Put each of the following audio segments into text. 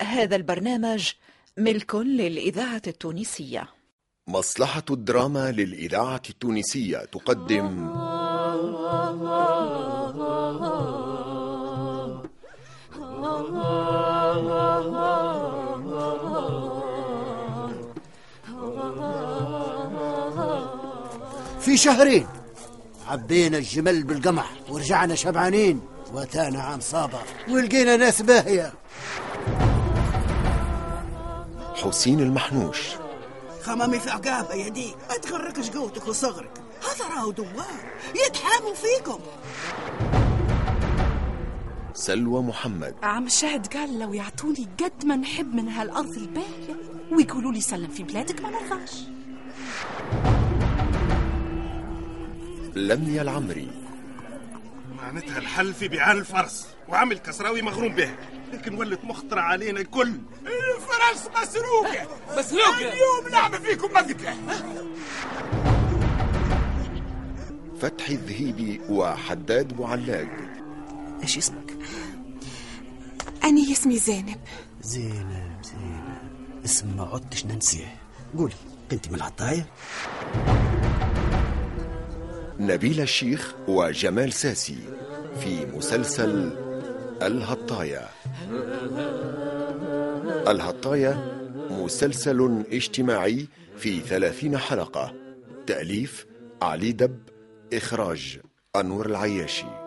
هذا البرنامج ملك للإذاعة التونسية. مصلحة الدراما للإذاعة التونسية تقدم. في شهرين عبينا الجمل بالقمح ورجعنا شبعانين واتانا عام صابر ولقينا ناس باهية. حسين المحنوش. خمامي في عقابة يا دي ما تغركش قوتك وصغرك. هذا راهو دوار. يتحاموا فيكم. سلوى محمد. عم شاهد قال لو يعطوني قد ما نحب من هالأرض الباهية ويقولوا لي سلم في بلادك ما نرضاش. لميا العمري. معناتها الحل في بيعان الفرس وعمل كسراوي مغروم به. لكن ولت مخطرة علينا الكل. الفرس مسروقة. مسروقة؟ اليوم نعمل فيكم مذكة فتحي الذهيبي وحداد معلاق إيش اسمك؟ أنا اسمي زينب. زينب زينب. اسم ما عدتش ننسيه. قولي انت من العطاية نبيل الشيخ وجمال ساسي في مسلسل الهطاية الهطاية مسلسل اجتماعي في ثلاثين حلقة تأليف علي دب إخراج أنور العياشي.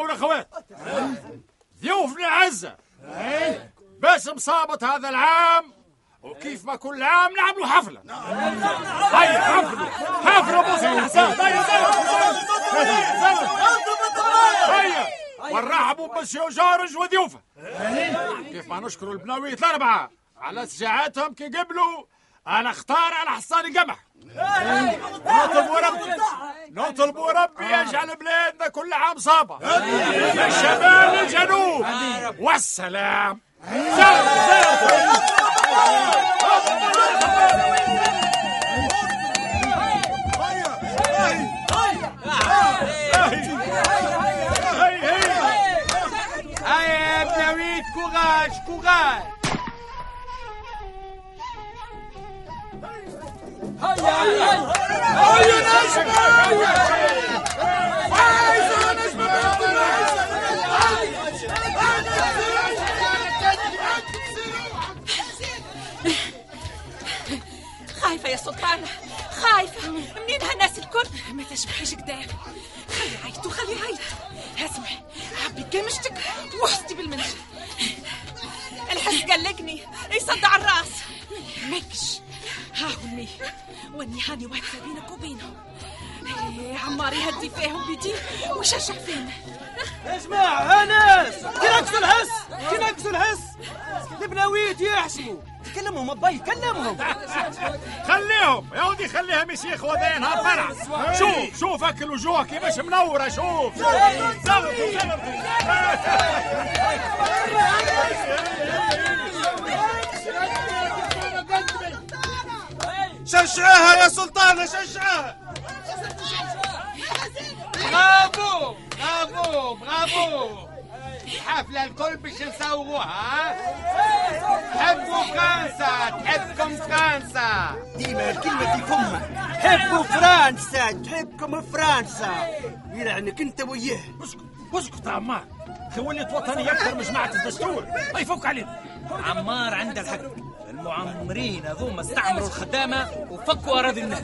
الأخوة والأخوات ضيوفنا أعزة. باسم صابت هذا العام وكيف ما كل عام نعملوا حفلة. هيا حفلوا حفلوا بوسط الحساب هيا ونرحبوا بمسيو جورج وضيوفه. كيف ما نشكروا البناوية الأربعة. على شجاعتهم كي قبلوا أنا أختار على حصان قمح نطلبوا ربي نطلبوا ربي يجعل بلادنا كل عام صابة. من الشمال للجنوب والسلام. هيا بنويت خايفة يا سلطانة خايفة. منين هالناس الكل؟ ما تشبحيش قدام. خلي عيطوا خلي عيطوا اسمعي عبي قمشتك وحستي بالمنشل وني هاني واقفة بينك وبينهم إيه، عمار يهدي فيهم بيدي وشجع فينا يا جماعة ناس كي نقصوا الحس! كي نقصوا الحس! البناويت يحشموا. كلمهم ابي كلمهم. خليهم! يا ودي خليهم يسيخ وذينها فرع. شوف شوف أكل وجوه كيفاش منورة شوف. زغطوا زغطوا شجعوها يا سلطانة شجعوها برافو برافو برافو. الحفلة الكل باش نسووها تحبوا فرنسا تحبكم فرنسا. ديما الكلمة في فمك حبوا فرنسا تحبكم فرنسا. يلعنك انت وياه. اسكت اسكت يا عمار. انت وليت وطني أكثر من جماعة الدستور. هاي فوق علينا عمار عنده الحق. المعمرين هذوما استعمروا الخدامة وفكوا أراضي الناس.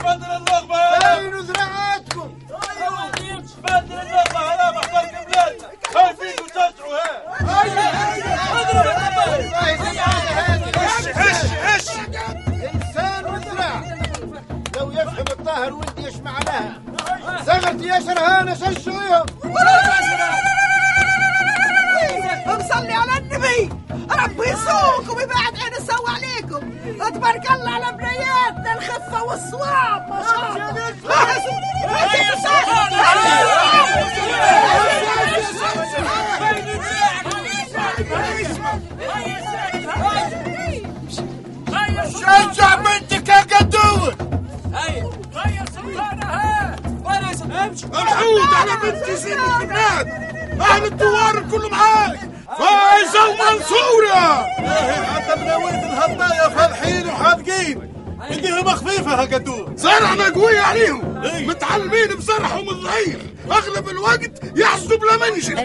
بدل النخبة بينوا ذراعاتكم بدل الطاهر ولدي إيش معناها صغرتي يا شرهانة شجعيهم مصلي على النبي ربي يسوقكم ويبعد عين السوء عليكم تبارك الله على بنياتنا الخفة والصواب ما شاء الله. العود على بنت زين الفنان أهل الدوار الكل معاك. فايز ومنصورة انت من ولد الهضايا فالحين وحاذقين ايديهم خفيفة هكذوك زرعنا قوية عليهم. إيه. متعلمين بزرعهم الضعيف أغلب الوقت يحصدوا بلا منجل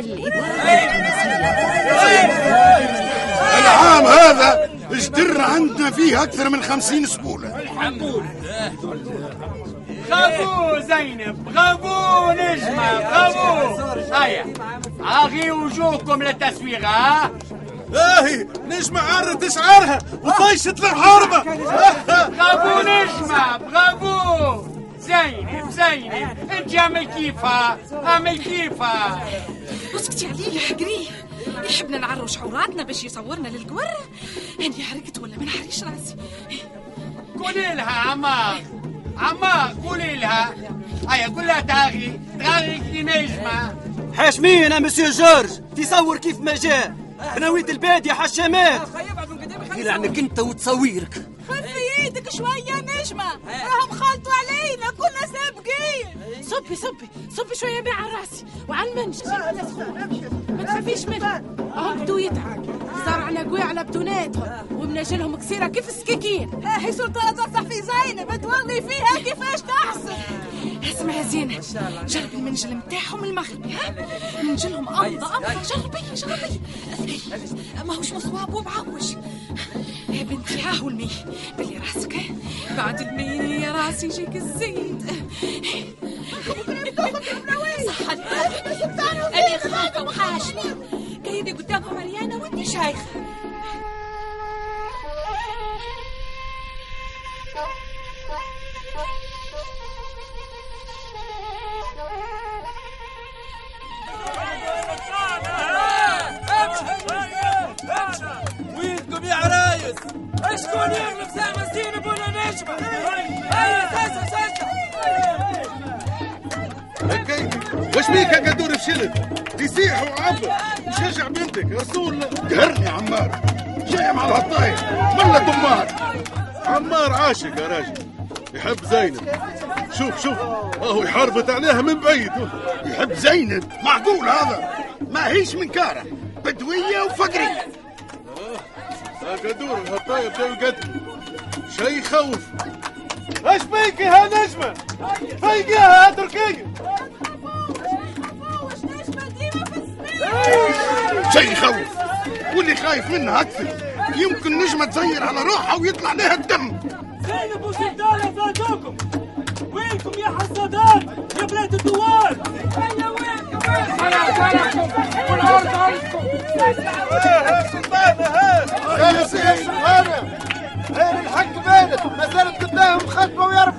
العام هذا اشتر عندنا فيه أكثر من خمسين سبولة. الحمد لله. برافو زينب برافو نجمة برافو هيا اغي وجوهكم للتصوير ها اهي نجمة عرت شعرها وطيشت الحربة برافو نجمة برافو زينب زينب انت اعمل كيفها اعمل كيفها اسكتي عليه حقريه يحبنا نعروا عوراتنا باش يصورنا للقورة اني حرقت ولا ما نحرقش راسي قولي لها عمار عمار قولي لها هيا قول لها تاغي تاغي كي نجمة. حاشمين يا مسيو جورج تصور كيف ما جاء. بنويت البادية حشامات غير عنك أنت وتصويرك خفي إيدك شوية نجمة. راهم خلطوا علينا كنا سابقين. صبي صبي صبي شوية ماء على راسي وعلى المنش ما تخافيش منه. هم بدو يضحك. زرعنا قوي على بدوناتهم ومناجلهم قصيرة كيف السكاكين هي سلطانة تصح في زينب تولي فيها كيفاش تحسن. اسمع يا زينة. جربي المنجل متاعهم المغربي منجلهم أمضى أمضى. جربي جربي ماهوش مصواب ومعوج. ها هو ألمي بلي راسك. بعد المي يا راسي يجيك الزيت. صح أنا خايفة وحاشمة كاينة قدامهم عريانة وانت شايخة. يا عرايس شكون يغلب زعما زينب ولا نجمة هيا ساسة ساسة هكاي واش بيك يا قدور فشلت يسيح وعبر شجع بنتك رسول قهرني عمار جاي مع الهطاية ملا دمار عمار عاشق يا راجل يحب زينب شوف شوف اهو يحاربت عليها من بعيد يحب زينب معقول هذا ما هيش من كاره بدوية وفقرية يا قدور الهطاية بدأوا يقدموا شي يخوف. إيش بيك يا نجمة؟ فيقيها يا تركية شي يخوف. واللي خايف منها أكثر يمكن نجمة تزير على روحها ويطلع لها الدم. زينب وسلطانة فاتوكم وينكم يا حسادات يا بلاد الدوار؟ هيا وينكم؟ عليكم يا سلطانة ها يا سلطانة غير الحق بينك ما زالت قدامهم خطبة ويرفع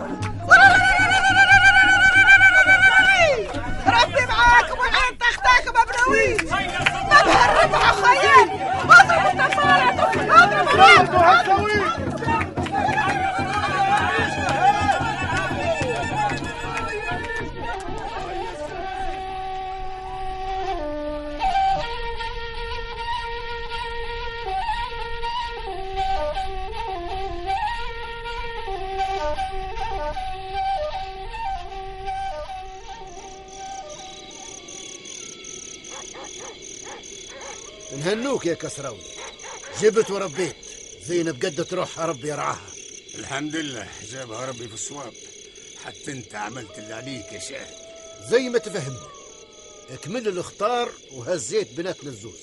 نهنوك يا كسراوي. جبت وربيت. زينب قدت روحها ربي يرعاها. الحمد لله جابها ربي في الصواب. حتى انت عملت اللي عليك يا شاهد زي ما تفهمنا اكمل الاختار وهزيت بناتنا الزوز.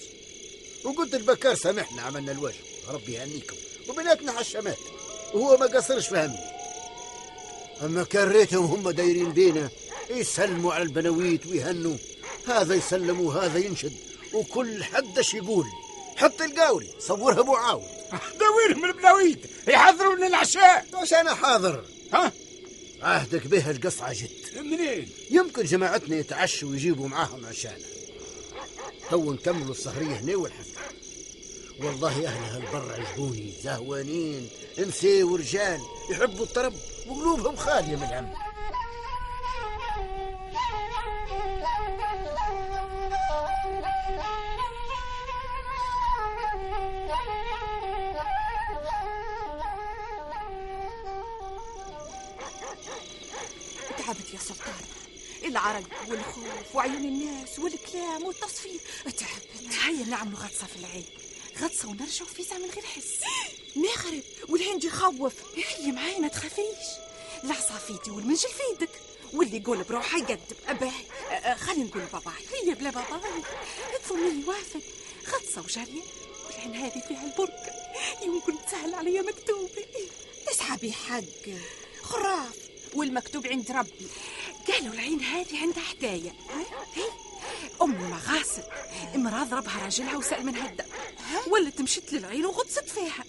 وقلت البكار سامحنا عملنا الواجب. ربي يهنيكم. وبناتنا حشمات. وهو ما قصرش فهمني أما كان ريتهم هم دايرين بينا يسلموا على البنويت ويهنوا. هذا يسلم وهذا ينشد. وكل حدش يقول حتى القاوري صورها أبو عاود. داويرهم البلاويت يحضروا لنا العشاء واش أنا حاضر؟ ها؟ عهدك بها القصعة جت. منين؟ يمكن جماعتنا يتعشوا ويجيبوا معاهم عشانا. تو نكملوا السهرية هنا والحفلة. والله أهل هالبر عجبوني زهوانين انسي ورجال يحبوا الطرب وقلوبهم خالية من الهم. تعبت يا سلطان. العرق والخوف وعيون الناس والكلام والتصفير تعبت هيا نعملوا غطسة في العين. غطسة ونرجعوا فيزا من غير حس. مغرب والهندي يخوف. هيا معايا ما تخافيش. العصافيتي والمنجل في يدك. واللي يقول بروحه يقدم. أباي خلينا نقول باباي هي بلا باباي. فمي يوافق. غطسة وجارية. والعين هذه فيها البركة. يمكن تسهل عليا مكتوبي. اسحبي حق خراف والمكتوب عند ربي. قالوا العين هذه عندها حكاية هي أم مغاصب. امرأة ضربها راجلها وسأل منها الدم ولت مشت للعين وغطست فيها.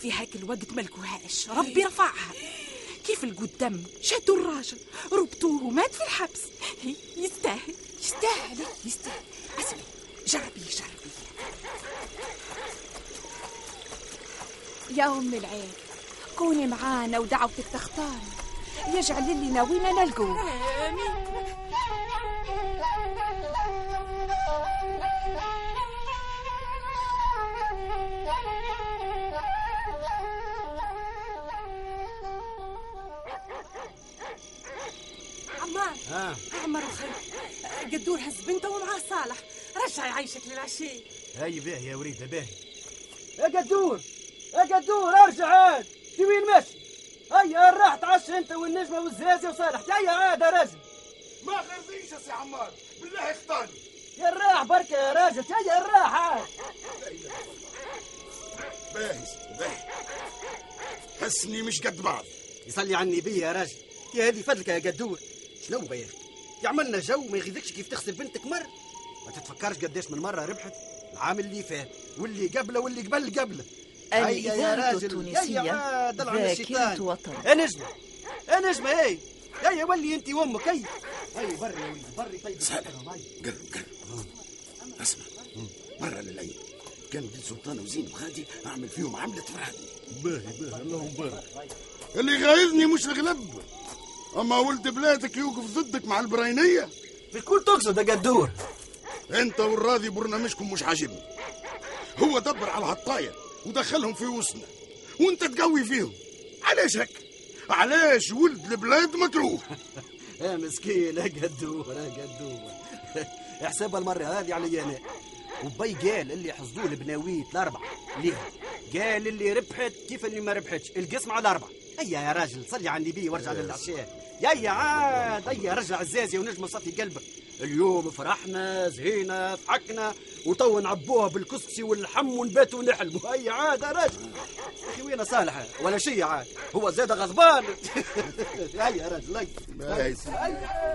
في هاك الوقت ملكوهاش ربي رفعها. كيف القدام؟ شدوا الراجل. ربطوه ومات في الحبس. يستاهل. يستاهل. يستاهل. اسمعي جربي جربي. يا أم العين كوني معانا ودعوتك تختاري يجعل اللي ناوينا نلقوه آمين عمار عمار وخير قدور هز بنته ومعاه صالح. رجع يعيشك للعشية هاي باهي يا وريده باهي يا قدور يا قدور ارجع عاد في وين ماشي هيا راح تعشى أنت والنجمة والزازه وصالح. هيا عاد يا راجل ما خرزيش يا سي عمار. بالله اختاني يا الراح بركة يا راجل. هيا الراح عاد باهي باهي. حسني مش قد بعض. يصلي على النبي يا راجل. يا هذه فضلك يا قدور. شنو يا أخي؟ يعملنا جو ما يغيظكش كيف تغسل بنتك مر ما تتفكرش قديش من مرة ربحت. العام اللي فات واللي قبله واللي قبل قبله. الإذاعة راجل التونسية العن ذاكرة الشيطان. وطن. يا نجمة؟ يا نجمة؟ هي هيا ولي أنت وأمك هيا هيا بري يا ولدي بري طيب. سالم قرب قرب اسمع. مرة للعيد كان بنت سلطان وزين وغادي أعمل فيهم عملة فرحة. باهي باهي. اللهم بارك اللي غايظني مش الغلب. أما ولد بلادك يوقف ضدك مع البراينية. بتكون تقصد يا قدور أنت والراضي برنامجكم مش عاجبني. هو دبر على هالطاير. ودخلهم في وسطنا وانت تقوي فيهم. علاش هك علاش ولد البلاد مكروه؟ يا مسكين يا قدور يا قدور. احسبها المرة هذه علي أنا. وبي قال اللي حصدوه البناويت الأربعة. ليه؟ قال اللي ربحت كيف اللي ما ربحتش. القسم على الأربعة. هيا يا راجل صلي على النبي وارجع للعشاء. يا عاد هيا رجع الزازي ونجم صفي قلبك. اليوم فرحنا زهينا ضحكنا. وتوا نعبوها بالكسكسي واللحم ونباتوا نحلموا هيا عاد يا راجل أخي وين صالح؟ ولا شيء عاد هو زاد غضبان. هيا يا راجل هيا. هيا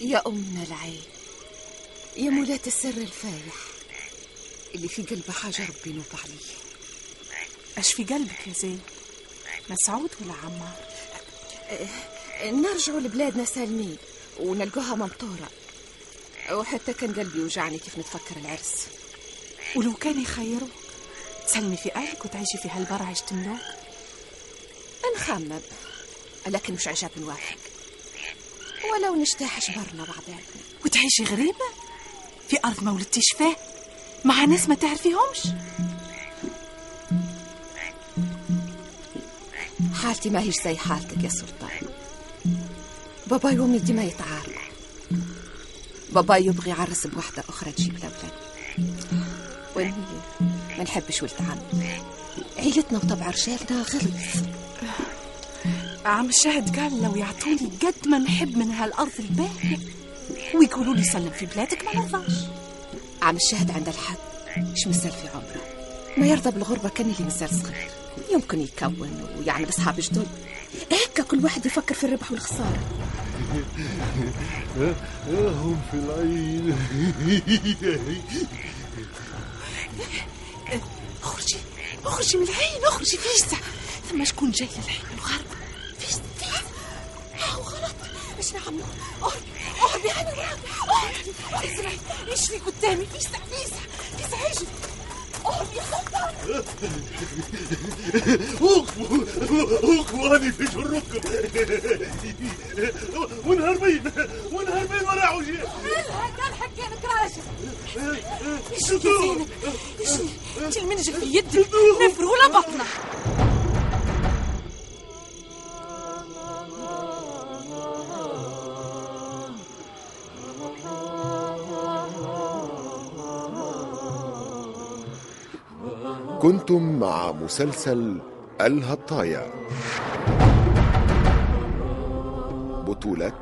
يا أمنا العين. يا مولاة السر الفايح. اللي في قلبه حاجة ربي ينوب عليه أش في قلبك يا زين؟ مسعود ولا عمار؟ نرجعوا لبلادنا سالمين ونلقوها ممطورة. وحتى كان قلبي وجعني كيف نتفكر العرس. ولو كان يخيروك تسلمي في أهلك وتعيشي في هالبرع يشتملوك نخمم لكن مش عجب نوافق ولو نجتاح شبرنا بعدين وتعيشي غريبة؟ أرض ما ولدتيش فيه مع ناس ما تعرفيهمش؟ حالتي ما هيش زي حالتك يا سلطان. باباي وامي ديما يتعاركوا باباي يبغي يعرس بواحدة أخرى تجيب الأولاد وأني ما نحبش ولد عم. عيلتنا وطبع رجالنا غلط. عم الشاهد قال لو يعطوني قد ما نحب من هالأرض الباهية. ويقولوا لي سلم في بلادك ما نرضاش. عم الشاهد عند الحد مش مازال في عمره؟ ما يرضى بالغربة كان اللي مازال صغير. يمكن يكون ويعمل أصحاب جدد. هكا كل واحد يفكر في الربح والخسارة. هم في العين اخرجي اخرجي من العين اخرجي فيسع ثم شكون جاي للعين؟ الغرب. فيسع فيسع هاو غلط. إيش نعملوا اهربي اسمعي إيش في قدامي فيسع فيسع فيسع اجري يا سلطان واني في جركم ونهربين ونهربين ورا عوجين كان حكينا كراشه إيش يا زينب إيش انت المنجل في يدك؟ نفر ولا بطنه كنتم مع مسلسل الهطايا. بطولة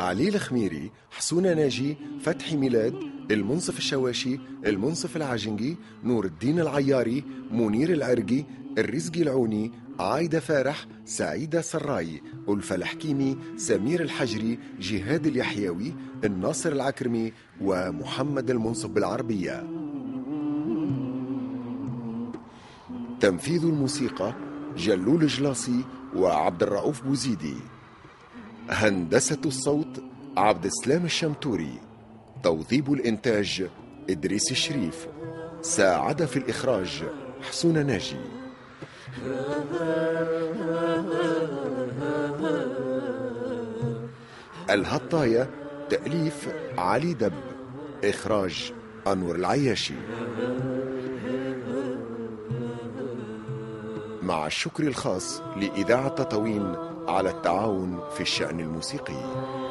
علي الخميري حسونة ناجي فتحي ميلاد المنصف الشواشي المنصف العجنجي نور الدين العياري منير العرقي الرزقي العوني عايدة فارح سعيدة سراي ألفة الحكيمي سمير الحجري جهاد اليحيوي الناصر العكرمي ومحمد المنصف بالعربية. تنفيذ الموسيقى جلول جلاصي وعبد الرؤوف بوزيدي. هندسة الصوت عبد السلام الشمتوري. توظيب الإنتاج إدريس الشريف. ساعد في الإخراج حسون ناجي. الهطاية تأليف علي دب. إخراج أنور العياشي. مع الشكر الخاص لإذاعة تطاوين على التعاون في الشأن الموسيقي.